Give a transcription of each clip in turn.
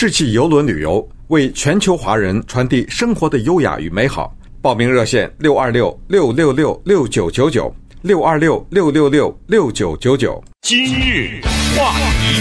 世纪邮轮旅游，为全球华人传递生活的优雅与美好。报名热线：六二六六六六六九九九，六二六六六六六九九九。今日话题，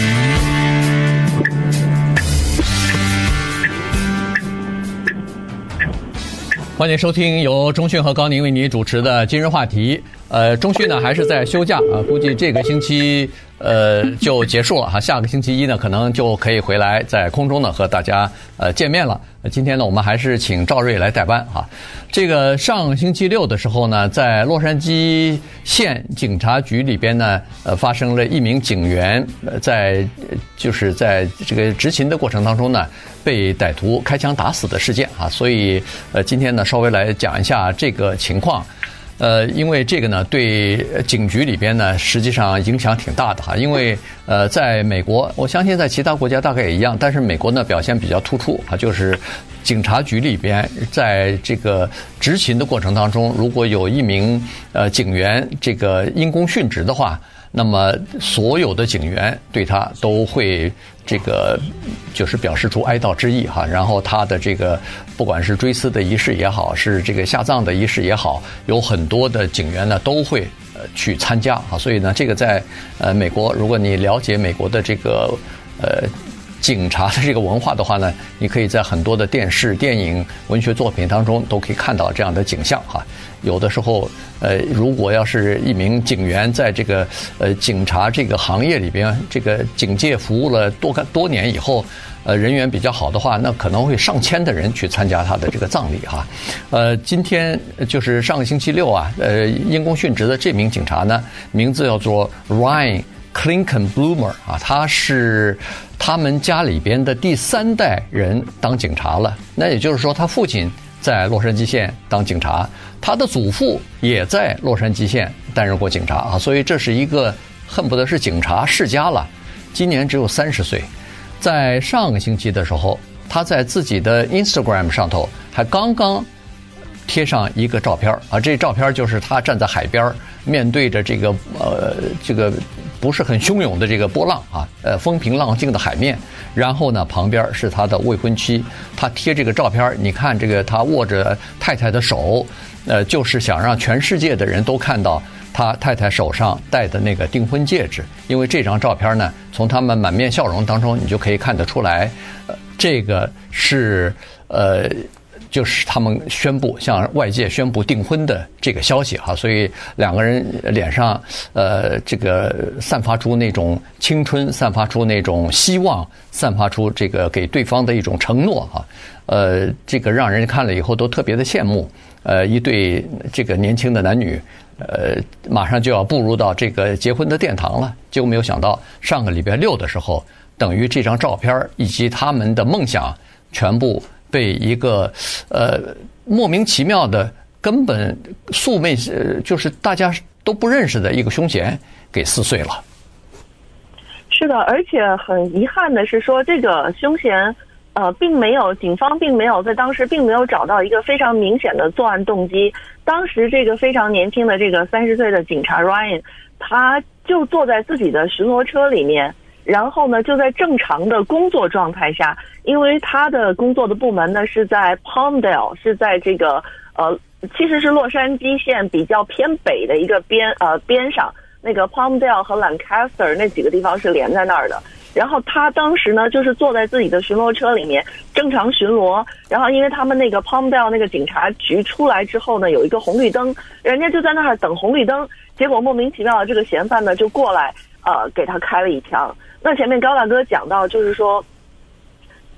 欢迎收听由中讯和高宁为您主持的今日话题。呃，中讯呢还是在休假啊，估计这个星期。呃，就结束了哈。下个星期一呢，可能就可以回来在空中呢和大家呃见面了。今天呢，我们还是请赵瑞来代班哈。这个上星期六的时候呢，在洛杉矶县警察局里边呢，呃，发生了一名警员在就是在这个执勤的过程当中呢，被歹徒开枪打死的事件啊。所以呃，今天呢，稍微来讲一下这个情况。呃，因为这个呢，对警局里边呢，实际上影响挺大的哈。因为呃，在美国，我相信在其他国家大概也一样，但是美国呢表现比较突出啊，就是警察局里边在这个执勤的过程当中，如果有一名呃警员这个因公殉职的话。那么，所有的警员对他都会这个，就是表示出哀悼之意哈。然后他的这个，不管是追思的仪式也好，是这个下葬的仪式也好，有很多的警员呢都会呃去参加啊。所以呢，这个在呃美国，如果你了解美国的这个呃警察的这个文化的话呢，你可以在很多的电视、电影、文学作品当中都可以看到这样的景象哈。有的时候，呃，如果要是一名警员在这个呃警察这个行业里边，这个警界服务了多多年以后，呃，人缘比较好的话，那可能会上千的人去参加他的这个葬礼哈。呃，今天就是上个星期六啊，呃，因公殉职的这名警察呢，名字叫做 Ryan Klinkenbloomer 啊，他是他们家里边的第三代人当警察了。那也就是说，他父亲。在洛杉矶县当警察，他的祖父也在洛杉矶县担任过警察啊，所以这是一个恨不得是警察世家了。今年只有三十岁，在上个星期的时候，他在自己的 Instagram 上头还刚刚贴上一个照片啊，这照片就是他站在海边，面对着这个呃这个。不是很汹涌的这个波浪啊，呃，风平浪静的海面，然后呢，旁边是他的未婚妻，他贴这个照片，你看这个他握着太太的手，呃，就是想让全世界的人都看到他太太手上戴的那个订婚戒指，因为这张照片呢，从他们满面笑容当中，你就可以看得出来，呃，这个是呃。就是他们宣布向外界宣布订婚的这个消息哈，所以两个人脸上呃这个散发出那种青春，散发出那种希望，散发出这个给对方的一种承诺哈，呃这个让人看了以后都特别的羡慕，呃一对这个年轻的男女，呃马上就要步入到这个结婚的殿堂了，结果没有想到上个礼拜六的时候，等于这张照片以及他们的梦想全部。被一个呃莫名其妙的、根本素昧呃，就是大家都不认识的一个凶嫌给撕碎了。是的，而且很遗憾的是说，这个凶嫌呃，并没有警方并没有在当时并没有找到一个非常明显的作案动机。当时这个非常年轻的这个三十岁的警察 Ryan，他就坐在自己的巡逻车里面。然后呢，就在正常的工作状态下，因为他的工作的部门呢是在 Palmdale，是在这个呃，其实是洛杉矶县比较偏北的一个边呃边上，那个 Palmdale 和 Lancaster 那几个地方是连在那儿的。然后他当时呢就是坐在自己的巡逻车里面正常巡逻，然后因为他们那个 Palmdale 那个警察局出来之后呢有一个红绿灯，人家就在那儿等红绿灯，结果莫名其妙的这个嫌犯呢就过来呃给他开了一枪。那前面高大哥讲到，就是说，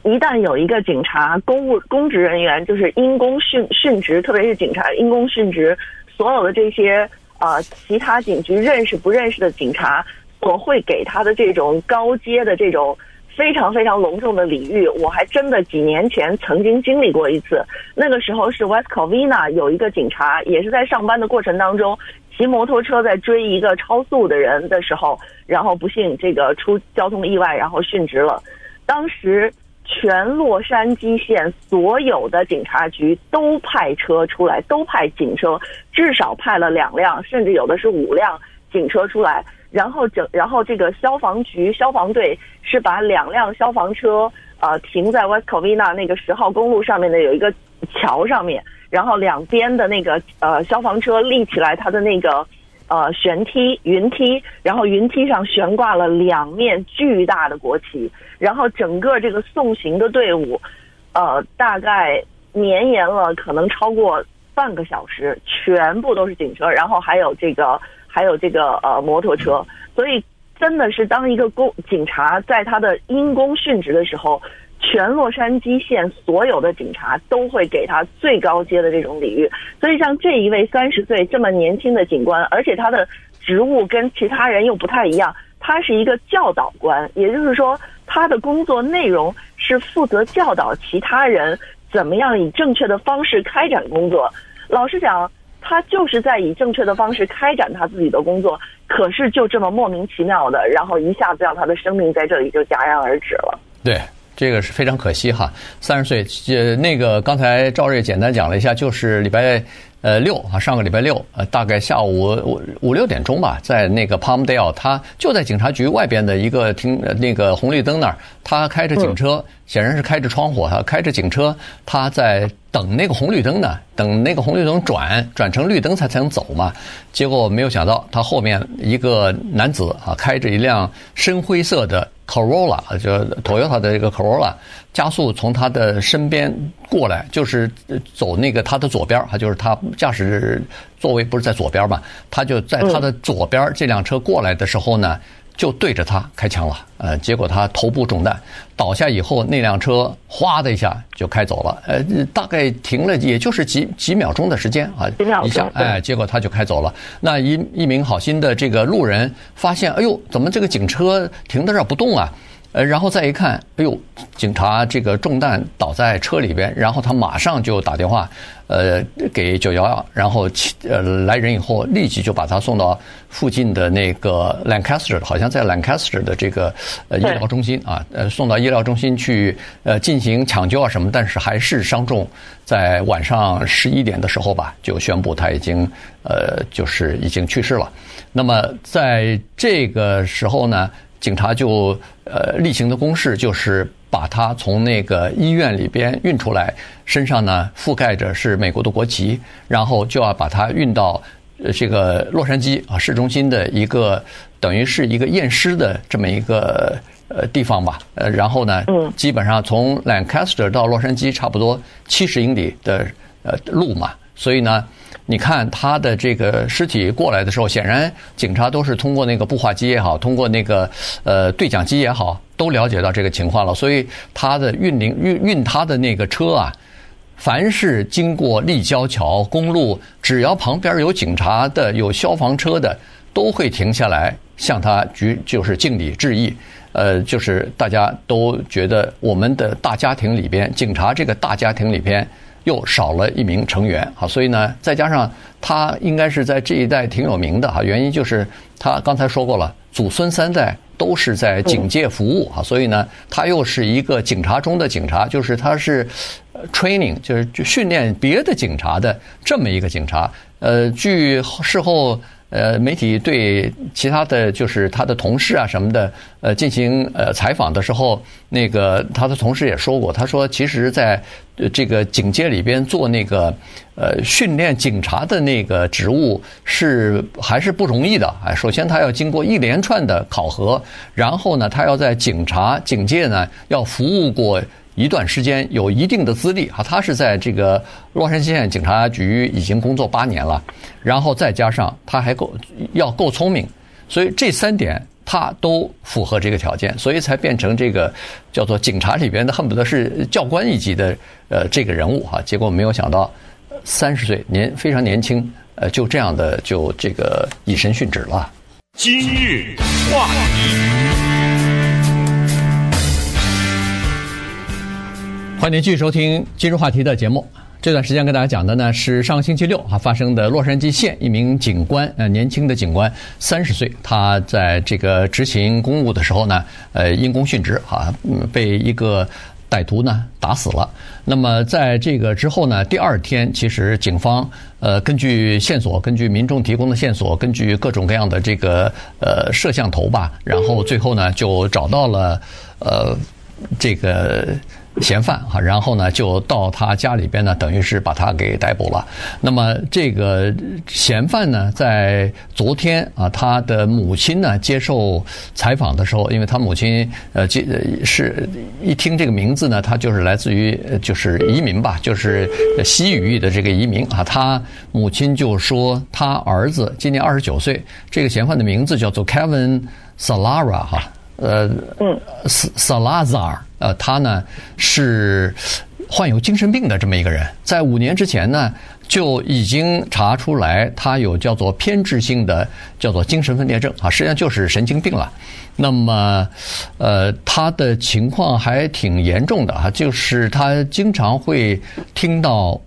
一旦有一个警察、公务公职人员，就是因公殉殉职，特别是警察因公殉职，所有的这些呃其他警局认识不认识的警察，所会给他的这种高阶的这种非常非常隆重的礼遇，我还真的几年前曾经经历过一次。那个时候是 West Covina 有一个警察，也是在上班的过程当中。骑摩托车在追一个超速的人的时候，然后不幸这个出交通意外，然后殉职了。当时全洛杉矶县所有的警察局都派车出来，都派警车，至少派了两辆，甚至有的是五辆警车出来。然后整，然后这个消防局消防队是把两辆消防车呃停在 West Covina 那个十号公路上面的有一个桥上面，然后两边的那个呃消防车立起来它的那个呃悬梯云梯，然后云梯上悬挂了两面巨大的国旗，然后整个这个送行的队伍，呃大概绵延了可能超过半个小时，全部都是警车，然后还有这个还有这个呃摩托车，所以。真的是当一个公警察在他的因公殉职的时候，全洛杉矶县所有的警察都会给他最高阶的这种礼遇。所以像这一位三十岁这么年轻的警官，而且他的职务跟其他人又不太一样，他是一个教导官，也就是说他的工作内容是负责教导其他人怎么样以正确的方式开展工作。老实讲。他就是在以正确的方式开展他自己的工作，可是就这么莫名其妙的，然后一下子让他的生命在这里就戛然而止了。对，这个是非常可惜哈。三十岁，呃，那个刚才赵瑞简单讲了一下，就是礼拜。呃，六啊，上个礼拜六，呃，大概下午五五六点钟吧，在那个 Palmdale，他就在警察局外边的一个停那个红绿灯那儿，他开着警车，显然是开着窗户，他开着警车，他在等那个红绿灯呢，等那个红绿灯转转成绿灯才才能走嘛。结果没有想到，他后面一个男子啊，开着一辆深灰色的。Corolla 就 Toyota 的这个 Corolla 加速从他的身边过来，就是走那个他的左边，他就是他驾驶座位不是在左边嘛，他就在他的左边这辆车过来的时候呢。就对着他开枪了，呃，结果他头部中弹，倒下以后，那辆车哗的一下就开走了，呃，大概停了也就是几几秒钟的时间啊，一下，哎，结果他就开走了。那一一名好心的这个路人发现，哎呦，怎么这个警车停在这儿不动啊？呃，然后再一看，哎呦，警察这个中弹倒在车里边，然后他马上就打电话，呃，给九幺幺，然后呃来人以后，立即就把他送到附近的那个 Lancaster，好像在 Lancaster 的这个呃医疗中心啊，呃送到医疗中心去呃进行抢救啊什么，但是还是伤重，在晚上十一点的时候吧，就宣布他已经呃就是已经去世了。那么在这个时候呢，警察就呃例行的公事就是把他从那个医院里边运出来，身上呢覆盖着是美国的国旗，然后就要把他运到呃这个洛杉矶啊市中心的一个等于是一个验尸的这么一个呃地方吧，呃然后呢，基本上从 Lancaster 到洛杉矶差不多七十英里的呃路嘛，所以呢。你看他的这个尸体过来的时候，显然警察都是通过那个步话机也好，通过那个呃对讲机也好，都了解到这个情况了。所以他的运灵运运他的那个车啊，凡是经过立交桥公路，只要旁边有警察的、有消防车的，都会停下来向他举就是敬礼致意。呃，就是大家都觉得我们的大家庭里边，警察这个大家庭里边。又少了一名成员，啊，所以呢，再加上他应该是在这一代挺有名的哈，原因就是他刚才说过了，祖孙三代都是在警界服务啊，所以呢，他又是一个警察中的警察，就是他是 training，就是训练别的警察的这么一个警察。呃，据事后。呃，媒体对其他的就是他的同事啊什么的，呃，进行呃采访的时候，那个他的同事也说过，他说，其实在这个警界里边做那个呃训练警察的那个职务是还是不容易的。哎，首先他要经过一连串的考核，然后呢，他要在警察警界呢要服务过。一段时间有一定的资历哈，他是在这个洛杉矶县警察局已经工作八年了，然后再加上他还够要够聪明，所以这三点他都符合这个条件，所以才变成这个叫做警察里边的恨不得是教官一级的呃这个人物哈。结果没有想到三十岁年非常年轻，呃就这样的就这个以身殉职了。今日话题。欢迎您继续收听今日话题的节目。这段时间跟大家讲的呢是上个星期六啊发生的洛杉矶县一名警官，呃年轻的警官，三十岁，他在这个执行公务的时候呢，呃因公殉职啊，被一个歹徒呢打死了。那么在这个之后呢，第二天其实警方呃根据线索，根据民众提供的线索，根据各种各样的这个呃摄像头吧，然后最后呢就找到了呃。这个。嫌犯哈，然后呢，就到他家里边呢，等于是把他给逮捕了。那么这个嫌犯呢，在昨天啊，他的母亲呢接受采访的时候，因为他母亲呃，这是一听这个名字呢，他就是来自于就是移民吧，就是西语的这个移民啊。他母亲就说，他儿子今年二十九岁，这个嫌犯的名字叫做 Kevin Salara 哈。呃，嗯，Salazar，呃，他呢是患有精神病的这么一个人，在五年之前呢就已经查出来他有叫做偏执性的叫做精神分裂症啊，实际上就是神经病了。那么，呃，他的情况还挺严重的啊，就是他经常会听到。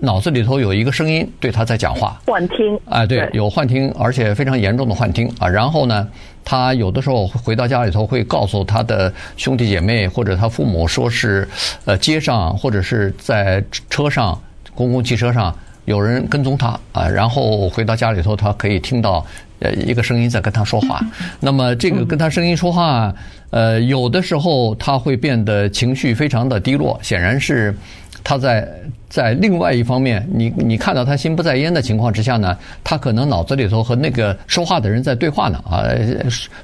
脑子里头有一个声音对他在讲话，幻听啊，对，有幻听，而且非常严重的幻听啊。然后呢，他有的时候回到家里头会告诉他的兄弟姐妹或者他父母，说是呃街上或者是在车上公共汽车上有人跟踪他啊。然后回到家里头，他可以听到呃一个声音在跟他说话。那么这个跟他声音说话，呃，有的时候他会变得情绪非常的低落，显然是他在。在另外一方面，你你看到他心不在焉的情况之下呢，他可能脑子里头和那个说话的人在对话呢，啊，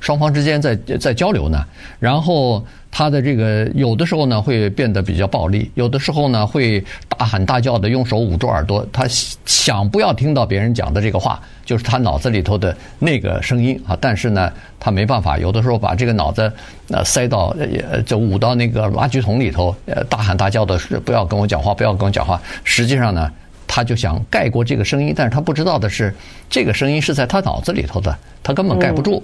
双方之间在在交流呢，然后。他的这个有的时候呢会变得比较暴力，有的时候呢会大喊大叫的用手捂住耳朵，他想不要听到别人讲的这个话，就是他脑子里头的那个声音啊。但是呢，他没办法，有的时候把这个脑子呃塞到呃就捂到那个垃圾桶里头，呃大喊大叫的不要跟我讲话，不要跟我讲话。实际上呢，他就想盖过这个声音，但是他不知道的是，这个声音是在他脑子里头的，他根本盖不住。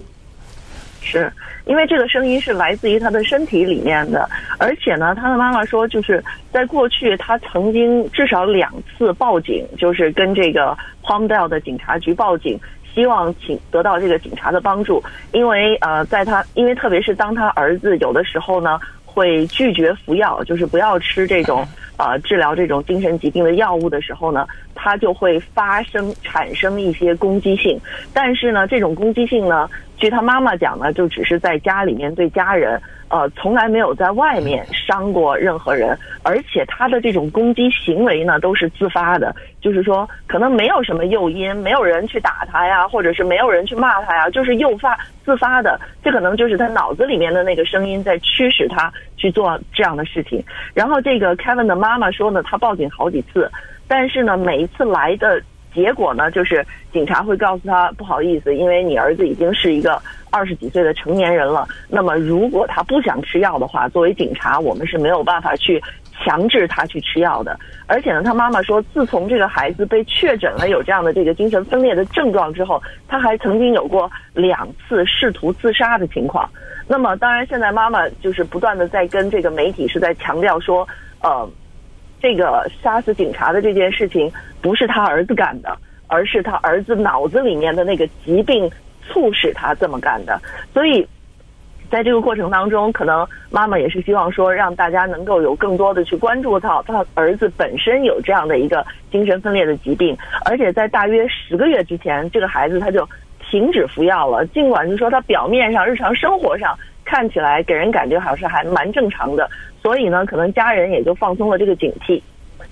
是。因为这个声音是来自于他的身体里面的，而且呢，他的妈妈说，就是在过去他曾经至少两次报警，就是跟这个 Palmdale 的警察局报警，希望请得到这个警察的帮助。因为呃，在他因为特别是当他儿子有的时候呢，会拒绝服药，就是不要吃这种 呃治疗这种精神疾病的药物的时候呢，他就会发生产生一些攻击性。但是呢，这种攻击性呢。据他妈妈讲呢，就只是在家里面对家人，呃，从来没有在外面伤过任何人，而且他的这种攻击行为呢，都是自发的，就是说可能没有什么诱因，没有人去打他呀，或者是没有人去骂他呀，就是诱发自发的，这可能就是他脑子里面的那个声音在驱使他去做这样的事情。然后这个 Kevin 的妈妈说呢，他报警好几次，但是呢，每一次来的。结果呢，就是警察会告诉他不好意思，因为你儿子已经是一个二十几岁的成年人了。那么，如果他不想吃药的话，作为警察，我们是没有办法去强制他去吃药的。而且呢，他妈妈说，自从这个孩子被确诊了有这样的这个精神分裂的症状之后，他还曾经有过两次试图自杀的情况。那么，当然，现在妈妈就是不断的在跟这个媒体是在强调说，呃。这个杀死警察的这件事情不是他儿子干的，而是他儿子脑子里面的那个疾病促使他这么干的。所以，在这个过程当中，可能妈妈也是希望说，让大家能够有更多的去关注到他儿子本身有这样的一个精神分裂的疾病，而且在大约十个月之前，这个孩子他就停止服药了。尽管是说他表面上日常生活上看起来给人感觉好像是还蛮正常的。所以呢，可能家人也就放松了这个警惕。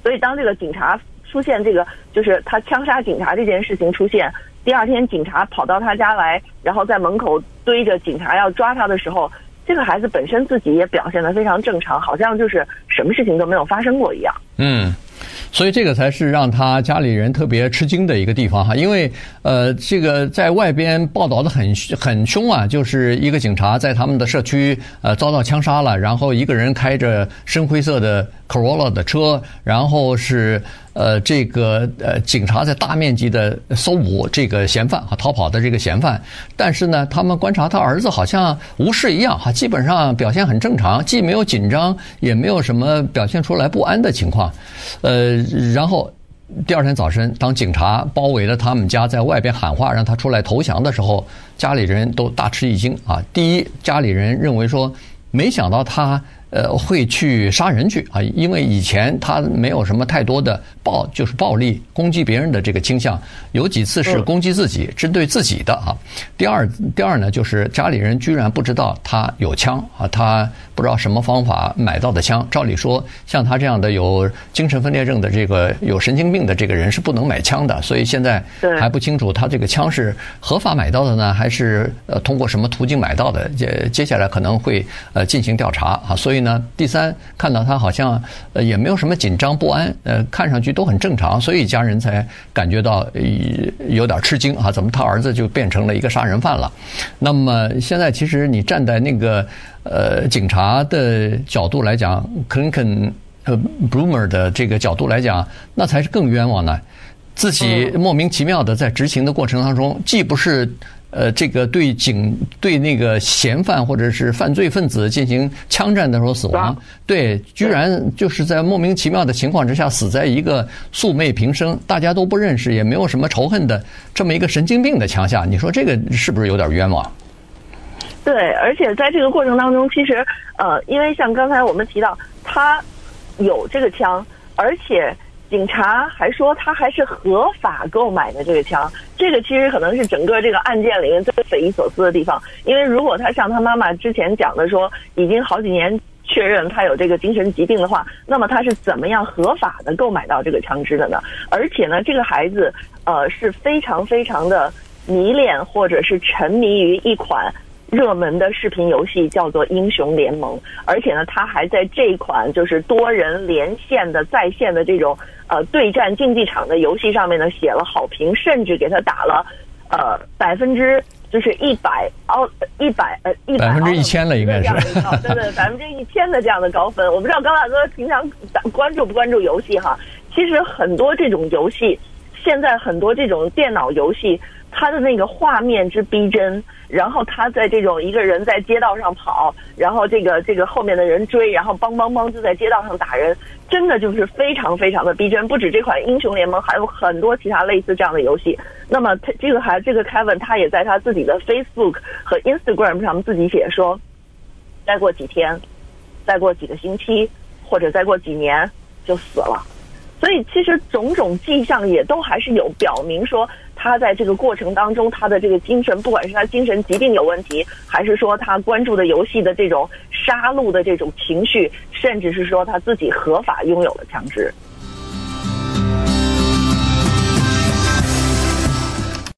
所以当这个警察出现，这个就是他枪杀警察这件事情出现，第二天警察跑到他家来，然后在门口堆着警察要抓他的时候，这个孩子本身自己也表现得非常正常，好像就是什么事情都没有发生过一样。嗯。所以这个才是让他家里人特别吃惊的一个地方哈，因为呃，这个在外边报道的很很凶啊，就是一个警察在他们的社区呃遭到枪杀了，然后一个人开着深灰色的 Corolla 的车，然后是。呃，这个呃，警察在大面积的搜捕这个嫌犯和逃跑的这个嫌犯，但是呢，他们观察他儿子好像无事一样哈，基本上表现很正常，既没有紧张，也没有什么表现出来不安的情况。呃，然后第二天早晨，当警察包围了他们家，在外边喊话让他出来投降的时候，家里人都大吃一惊啊。第一，家里人认为说，没想到他。呃，会去杀人去啊，因为以前他没有什么太多的暴，就是暴力攻击别人的这个倾向，有几次是攻击自己，针对自己的啊。第二，第二呢，就是家里人居然不知道他有枪啊，他不知道什么方法买到的枪。照理说，像他这样的有精神分裂症的这个有神经病的这个人是不能买枪的，所以现在还不清楚他这个枪是合法买到的呢，还是呃通过什么途径买到的？接接下来可能会呃进行调查啊。所以呢，第三看到他好像呃也没有什么紧张不安，呃看上去都很正常，所以家人才感觉到有点吃惊啊，怎么他儿子就变成了一个杀人犯了？那么现在其实你站在那个呃警察的角度来讲，肯肯呃 Broomer 的这个角度来讲，那才是更冤枉呢。自己莫名其妙的在执行的过程当中，既不是。呃，这个对警对那个嫌犯或者是犯罪分子进行枪战的时候死亡，对，居然就是在莫名其妙的情况之下死在一个素昧平生、大家都不认识、也没有什么仇恨的这么一个神经病的枪下，你说这个是不是有点冤枉？对，而且在这个过程当中，其实呃，因为像刚才我们提到，他有这个枪，而且。警察还说他还是合法购买的这个枪，这个其实可能是整个这个案件里面最匪夷所思的地方。因为如果他像他妈妈之前讲的说，已经好几年确认他有这个精神疾病的话，那么他是怎么样合法的购买到这个枪支的呢？而且呢，这个孩子呃是非常非常的迷恋或者是沉迷于一款。热门的视频游戏叫做《英雄联盟》，而且呢，他还在这款就是多人连线的在线的这种呃对战竞技场的游戏上面呢写了好评，甚至给他打了呃百分之就是一百奥一百呃一百分之一千了应该是对对百分之一千的这样的高分。我不知道高大哥平常关注不关注游戏哈？其实很多这种游戏，现在很多这种电脑游戏。他的那个画面之逼真，然后他在这种一个人在街道上跑，然后这个这个后面的人追，然后梆梆梆就在街道上打人，真的就是非常非常的逼真。不止这款英雄联盟，还有很多其他类似这样的游戏。那么他这个还这个 Kevin 他也在他自己的 Facebook 和 Instagram 上自己写说，再过几天，再过几个星期，或者再过几年就死了。所以其实种种迹象也都还是有表明说。他在这个过程当中，他的这个精神，不管是他精神疾病有问题，还是说他关注的游戏的这种杀戮的这种情绪，甚至是说他自己合法拥有的枪支。